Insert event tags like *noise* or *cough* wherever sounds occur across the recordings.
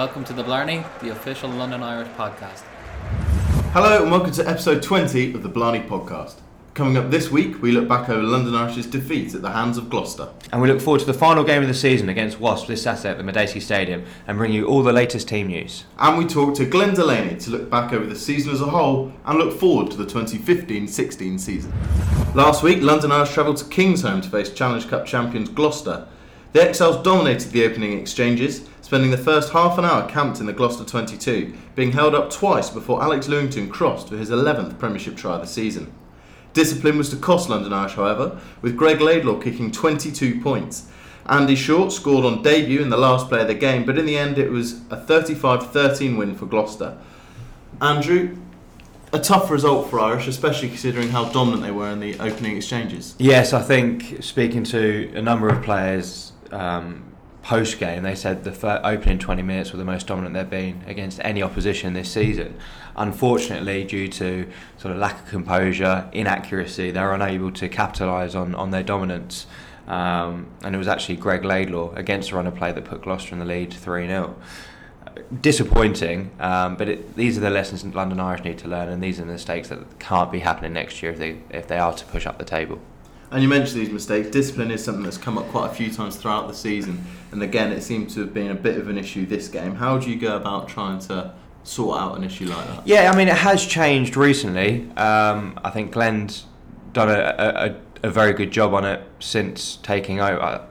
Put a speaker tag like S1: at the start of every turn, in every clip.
S1: Welcome to the Blarney, the official London Irish podcast.
S2: Hello and welcome to episode 20 of the Blarney podcast. Coming up this week, we look back over London Irish's defeat at the hands of Gloucester.
S3: And we look forward to the final game of the season against Wasps this Saturday at the Madejski Stadium and bring you all the latest team news.
S2: And we talk to Glenn Delaney to look back over the season as a whole and look forward to the 2015-16 season. Last week, London Irish travelled to Kingsholm to face Challenge Cup champions Gloucester. The Exiles dominated the opening exchanges, spending the first half an hour camped in the Gloucester 22, being held up twice before Alex Lewington crossed for his 11th Premiership try of the season. Discipline was to cost London Irish, however, with Greg Laidlaw kicking 22 points. Andy Short scored on debut in the last play of the game, but in the end it was a 35 13 win for Gloucester. Andrew, a tough result for Irish, especially considering how dominant they were in the opening exchanges.
S3: Yes, I think speaking to a number of players um, post game, they said the fir- opening 20 minutes were the most dominant they've been against any opposition this season. Unfortunately, due to sort of lack of composure, inaccuracy, they're unable to capitalise on, on their dominance. Um, and it was actually Greg Laidlaw against a run of play that put Gloucester in the lead 3 0. Disappointing, um, but it, these are the lessons London Irish need to learn, and these are the mistakes that can't be happening next year if they if they are to push up the table.
S2: And you mentioned these mistakes. Discipline is something that's come up quite a few times throughout the season, and again, it seemed to have been a bit of an issue this game. How do you go about trying to sort out an issue like that?
S3: Yeah, I mean, it has changed recently. Um, I think Glenn's done a, a, a very good job on it since taking over.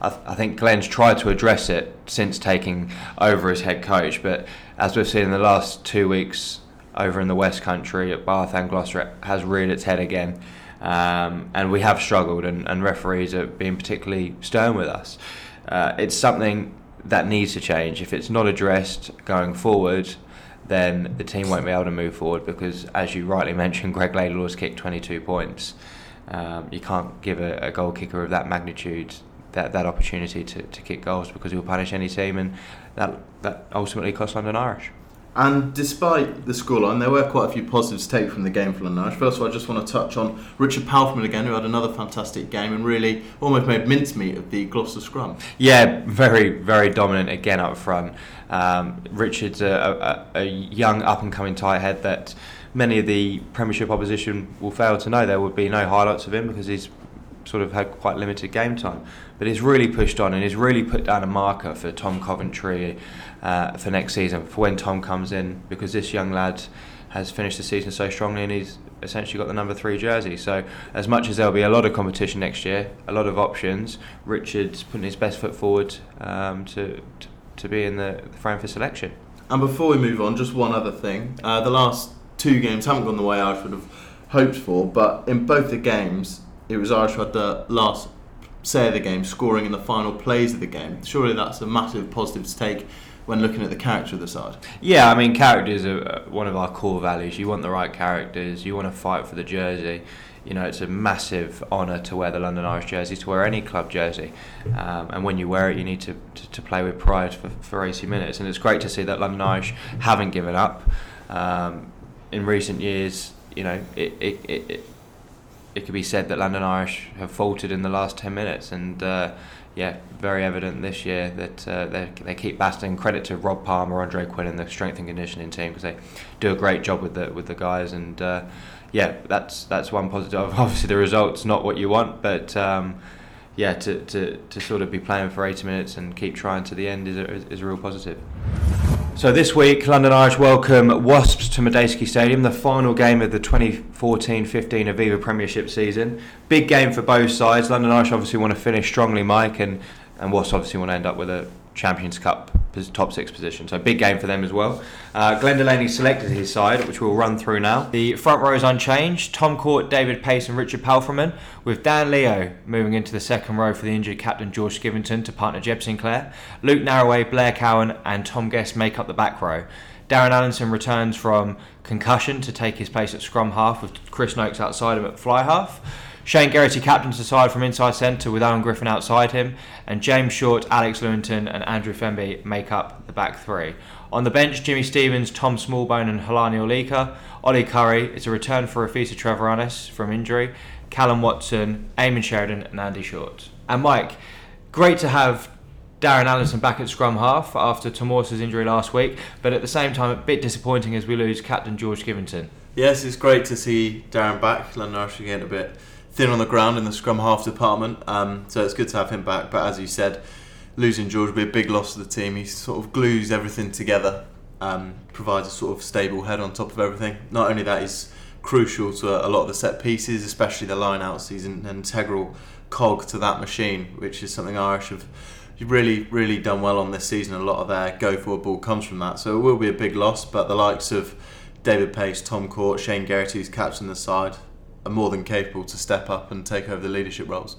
S3: I, I think Glenn's tried to address it since taking over as head coach, but as we've seen in the last two weeks over in the West Country at Bath and Gloucester, it has reared its head again. Um, and we have struggled, and, and referees are being particularly stern with us. Uh, it's something that needs to change. If it's not addressed going forward, then the team won't be able to move forward because, as you rightly mentioned, Greg Laidlaw's kicked 22 points. Um, you can't give a, a goal kicker of that magnitude that, that opportunity to, to kick goals because he'll punish any team, and that that ultimately costs London Irish.
S2: And despite the scoreline, there were quite a few positives to take from the game for Irish. First of all, I just want to touch on Richard Palfreyman again, who had another fantastic game and really almost made mincemeat of the Gloucester scrum.
S3: Yeah, very, very dominant again up front. Um, Richard's a, a, a young, up and coming tight head that many of the Premiership opposition will fail to know. There would be no highlights of him because he's sort of had quite limited game time. But he's really pushed on and he's really put down a marker for Tom Coventry uh, for next season, for when Tom comes in, because this young lad has finished the season so strongly and he's essentially got the number three jersey. So, as much as there'll be a lot of competition next year, a lot of options, Richard's putting his best foot forward um, to, to, to be in the, the frame for selection.
S2: And before we move on, just one other thing. Uh, the last two games haven't gone the way I would have hoped for, but in both the games, it was Irish who had the last say of the game, scoring in the final plays of the game. Surely that's a massive positive to take when looking at the character of the side.
S3: Yeah, I mean, characters are one of our core values. You want the right characters. You want to fight for the jersey. You know, it's a massive honour to wear the London Irish jersey, to wear any club jersey. Um, and when you wear it, you need to, to, to, play with pride for, for 80 minutes. And it's great to see that London Irish haven't given up. Um, in recent years, you know, it, it, it, it could be said that London Irish have faltered in the last 10 minutes. And uh, yeah, very evident this year that uh, they, keep basting credit to Rob Palmer, Andre Quinn, and the strength and conditioning team because they do a great job with the with the guys. And uh, yeah, that's that's one positive. *laughs* Obviously, the results not what you want, but um, yeah, to, to, to sort of be playing for 80 minutes and keep trying to the end is a, is a real positive. So this week, London Irish welcome Wasps to Madejski Stadium, the final game of the 2014-15 Aviva Premiership season. Big game for both sides. London Irish obviously want to finish strongly, Mike, and, and Wasps obviously want to end up with a Champions Cup top six position. So big game for them as well. Uh, Glenn Delaney selected his side, which we'll run through now. The front row is unchanged. Tom Court, David Pace and Richard Palfreman, with Dan Leo moving into the second row for the injured captain George Skivington to partner Jeb Sinclair. Luke Narraway, Blair Cowan and Tom Guest make up the back row. Darren Allinson returns from concussion to take his place at scrum half with Chris Noakes outside him at fly half. Shane Geraghty captains the side from inside centre with Alan Griffin outside him, and James Short, Alex Lewington, and Andrew Fenby make up the back three. On the bench, Jimmy Stevens, Tom Smallbone, and Halani Aulika. Ollie Curry is a return for Ofisa Treviranus from injury. Callum Watson, Eamon Sheridan, and Andy Short. And Mike, great to have Darren Allinson back at scrum half after Tomorsa's injury last week, but at the same time, a bit disappointing as we lose captain George Skivington.
S2: Yes, it's great to see Darren back. London Irish getting a bit thin on the ground in the scrum half department, um, so it's good to have him back. But as you said, losing George will be a big loss to the team. He sort of glues everything together, um, provides a sort of stable head on top of everything. Not only that, he's crucial to a lot of the set pieces, especially the line outs. He's an integral cog to that machine, which is something Irish have really, really done well on this season. A lot of their go forward ball comes from that, so it will be a big loss. But the likes of David Pace, Tom Court, Shane Geraghty, who's captain the side, are more than capable to step up and take over the leadership roles.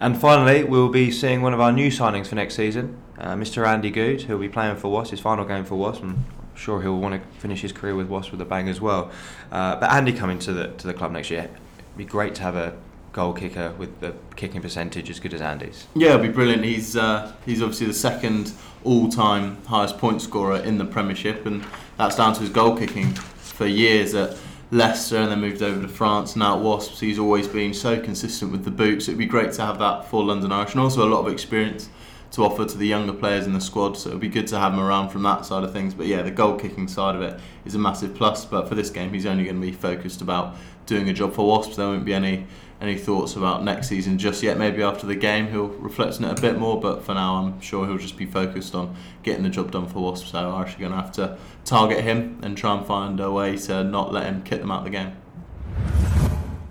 S3: And finally, we'll be seeing one of our new signings for next season, uh, Mr. Andy Goode, who'll be playing for Wasps, his final game for Wasps, and I'm sure he'll want to finish his career with Wasps with a bang as well. Uh, but Andy coming to the to the club next year, it'd be great to have a goal kicker with the kicking percentage as good as Andy's.
S2: Yeah, it'll be brilliant. He's uh, he's obviously the second all-time highest point scorer in the Premiership, and that's down to his goal kicking for years at Leicester and then moved over to France. Now at Wasps, he's always been so consistent with the boots. It'd be great to have that for London Irish, and also a lot of experience to offer to the younger players in the squad. So it'd be good to have him around from that side of things. But yeah, the goal kicking side of it is a massive plus. But for this game, he's only going to be focused about doing a job for Wasps. There won't be any any thoughts about next season just yet. Maybe after the game he'll reflect on it a bit more, but for now I'm sure he'll just be focused on getting the job done for Wasps. So I'm actually going to have to target him and try and find a way to not let him kick them out of the game.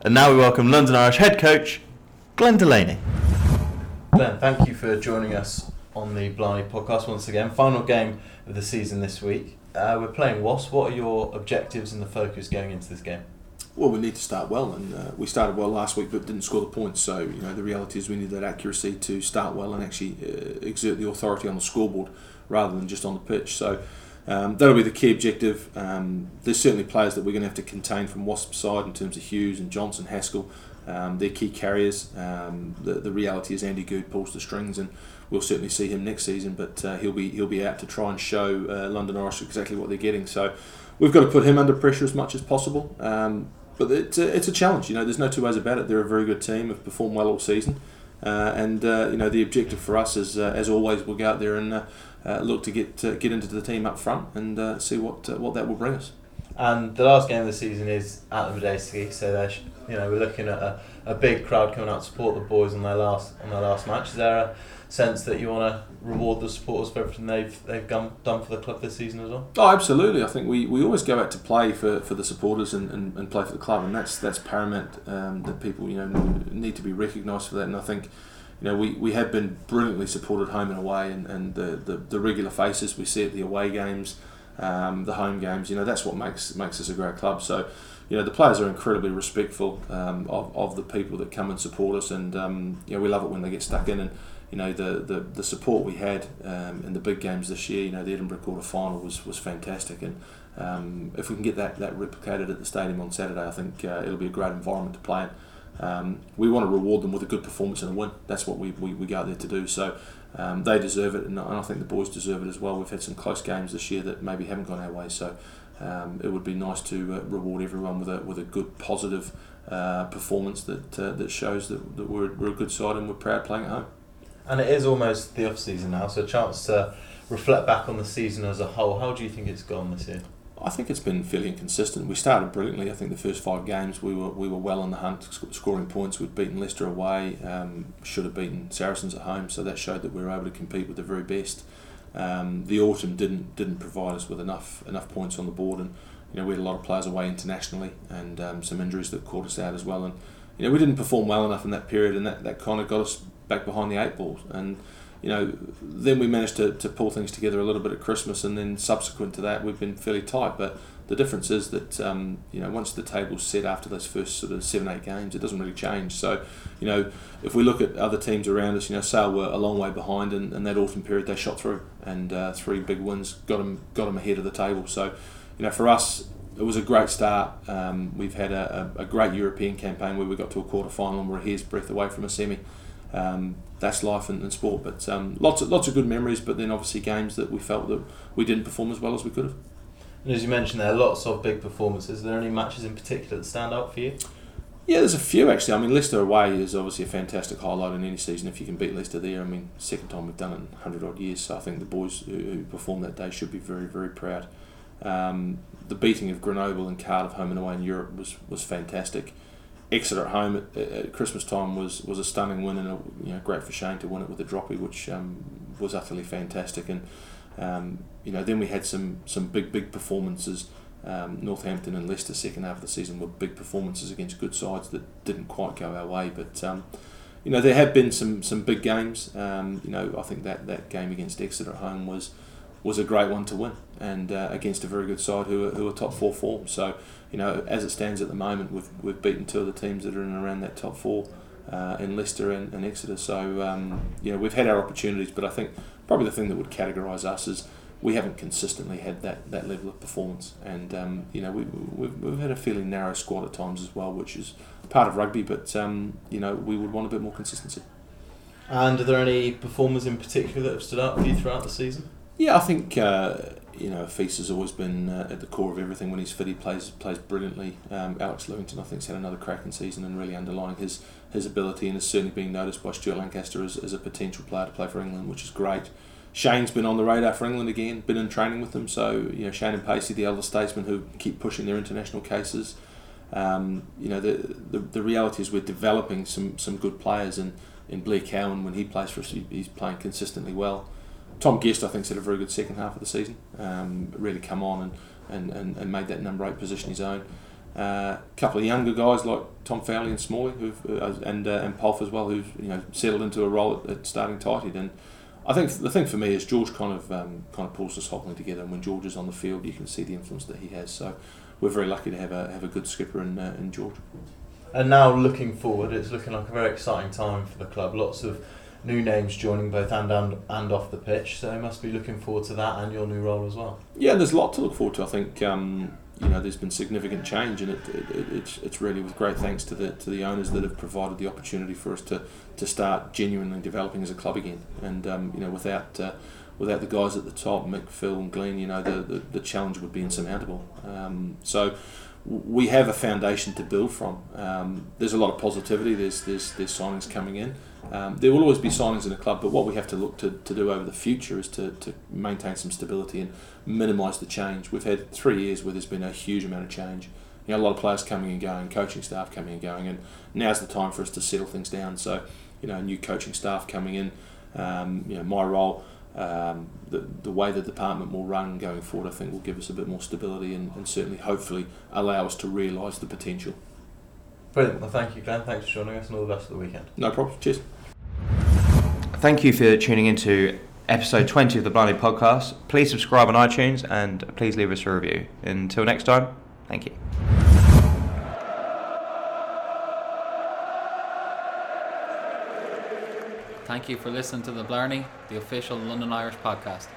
S2: And now we welcome London Irish head coach Glenn Delaney. Glenn, thank you for joining us on the Blarney podcast once again. Final game of the season this week. Uh, we're playing Wasps. What are your objectives and the focus going into this game?
S4: Well, we need to start well, and uh, we started well last week, but didn't score the points. So you know, the reality is we need that accuracy to start well and actually uh, exert the authority on the scoreboard rather than just on the pitch. So um, that'll be the key objective. Um, there's certainly players that we're going to have to contain from Wasp's side in terms of Hughes and Johnson, Haskell. Um, they're key carriers. Um, the, the reality is Andy Goode pulls the strings, and we'll certainly see him next season. But uh, he'll be he'll be out to try and show uh, London Irish exactly what they're getting. So we've got to put him under pressure as much as possible. Um, but it's a, it's a challenge. You know, there's no two ways about it. They're a very good team. Have performed well all season, uh, and uh, you know the objective for us is, uh, as always, we'll go out there and uh, uh, look to get get into the team up front and uh, see what what that will bring us.
S2: And the last game of the season is at the Madejski, so you know we're looking at a, a big crowd coming out to support the boys on their last on their last match. Is there a sense that you want to reward the supporters for everything they've they've done for the club this season as well?
S4: Oh, absolutely. I think we, we always go out to play for, for the supporters and, and, and play for the club, and that's that's paramount. Um, that people you know need to be recognised for that, and I think. You know, we, we have been brilliantly supported home and away, and, and the, the, the regular faces we see at the away games, um, the home games. You know, that's what makes makes us a great club. So, you know, the players are incredibly respectful um, of, of the people that come and support us, and um, you know, we love it when they get stuck in. And you know the, the, the support we had um, in the big games this year. You know the Edinburgh quarter final was, was fantastic, and um, if we can get that, that replicated at the stadium on Saturday, I think uh, it'll be a great environment to play in. Um, we want to reward them with a good performance and a win. That's what we, we, we go out there to do. So um, they deserve it, and I think the boys deserve it as well. We've had some close games this year that maybe haven't gone our way, so um, it would be nice to uh, reward everyone with a with a good positive uh, performance that uh, that shows that, that we're, we're a good side and we're proud playing at home
S2: and it is almost the off season now, so a chance to reflect back on the season as a whole. How do you think it's gone this year?
S4: I think it's been fairly inconsistent. We started brilliantly. I think the first five games we were we were well on the hunt, scoring points. We'd beaten Leicester away, um, should have beaten Saracens at home, so that showed that we were able to compete with the very best. Um, the autumn didn't didn't provide us with enough enough points on the board, and you know we had a lot of players away internationally and um, some injuries that caught us out as well. And you know we didn't perform well enough in that period, and that, that kind of got us back behind the eight ball. And you know, then we managed to, to pull things together a little bit at Christmas, and then subsequent to that, we've been fairly tight. But the difference is that um, you know once the table's set after those first sort of seven eight games, it doesn't really change. So you know if we look at other teams around us, you know Sale were a long way behind, and, and that autumn period they shot through, and uh, three big wins got them got them ahead of the table. So you know for us. It was a great start. Um, we've had a, a, a great European campaign where we got to a quarter final and we're a hair's breadth away from a semi um, that's life and, and sport. But um, lots of lots of good memories. But then obviously games that we felt that we didn't perform as well as we could have.
S2: And as you mentioned, there are lots of big performances. Are there any matches in particular that stand out for you?
S4: Yeah, there's a few actually. I mean, Leicester away is obviously a fantastic highlight in any season if you can beat Leicester there. I mean, second time we've done it in 100 odd years, so I think the boys who, who performed that day should be very, very proud. Um, the beating of Grenoble and Cardiff home and away in Europe was, was fantastic. Exeter at home at, at Christmas time was, was a stunning win and a, you know great for Shane to win it with a droppy, which um, was utterly fantastic. And um, you know then we had some some big big performances. Um, Northampton and Leicester second half of the season were big performances against good sides that didn't quite go our way, but um, you know there have been some some big games. Um, you know I think that that game against Exeter at home was was a great one to win, and uh, against a very good side who are, who are top four form. So you know as it stands at the moment, we've we've beaten two of the teams that are in and around that top four. Uh, in Leicester and, and Exeter, so um, you know we've had our opportunities, but I think probably the thing that would categorise us is we haven't consistently had that, that level of performance. And, um, you know, we, we've, we've had a fairly narrow squad at times as well, which is part of rugby, but, um, you know, we would want a bit more consistency.
S2: And are there any performers in particular that have stood out for you throughout the season?
S4: Yeah, I think, uh, you know, Feast has always been uh, at the core of everything. When he's fit, he plays plays brilliantly. Um, Alex Lewington, I think, has had another cracking season and really underlying his, his ability and is certainly being noticed by Stuart Lancaster as, as a potential player to play for England, which is great. Shane's been on the radar for England again, been in training with them. So, you know, Shane and Pacey, the elder statesmen who keep pushing their international cases. Um, you know, the, the the reality is we're developing some, some good players, and in Blair Cowan, when he plays for us, he's playing consistently well. Tom Guest, I think, had a very good second half of the season. Um, really come on and, and, and, and made that number eight position his own. A uh, couple of younger guys like Tom Fowley and Smalley, uh, and uh, and Polf as well, who've you know settled into a role at, at starting tighty. And I think the thing for me is George kind of um, kind of pulls this whole thing together. And when George is on the field, you can see the influence that he has. So we're very lucky to have a have a good skipper in uh, in George.
S2: And now looking forward, it's looking like a very exciting time for the club. Lots of new names joining both and and, and off the pitch. So must be looking forward to that and your new role as well.
S4: Yeah, there's a lot to look forward to. I think um, you know there's been significant change, and it, it, it's it's really with great thanks to the to the owners that have provided the opportunity for us to, to start genuinely developing as a club again. And um, you know without uh, without the guys at the top, Mick, Phil, and Glenn, you know the the, the challenge would be insurmountable. Um, so we have a foundation to build from. Um, there's a lot of positivity. There's there's there's signings coming in. Um, there will always be signings in a club, but what we have to look to, to do over the future is to, to maintain some stability and minimise the change. We've had three years where there's been a huge amount of change. You know, a lot of players coming and going, coaching staff coming and going, and now's the time for us to settle things down. So, you know, new coaching staff coming in. Um, you know, my role, um, the, the way the department will run going forward, I think will give us a bit more stability and, and certainly, hopefully, allow us to realise the potential.
S2: Brilliant. Well, thank you, Glenn. Thanks for joining us, and all the best for the weekend.
S4: No problem. Cheers.
S3: Thank you for tuning into episode 20 of the Blarney Podcast. Please subscribe on iTunes and please leave us a review. Until next time, thank you.
S1: Thank you for listening to the Blarney, the official London Irish podcast.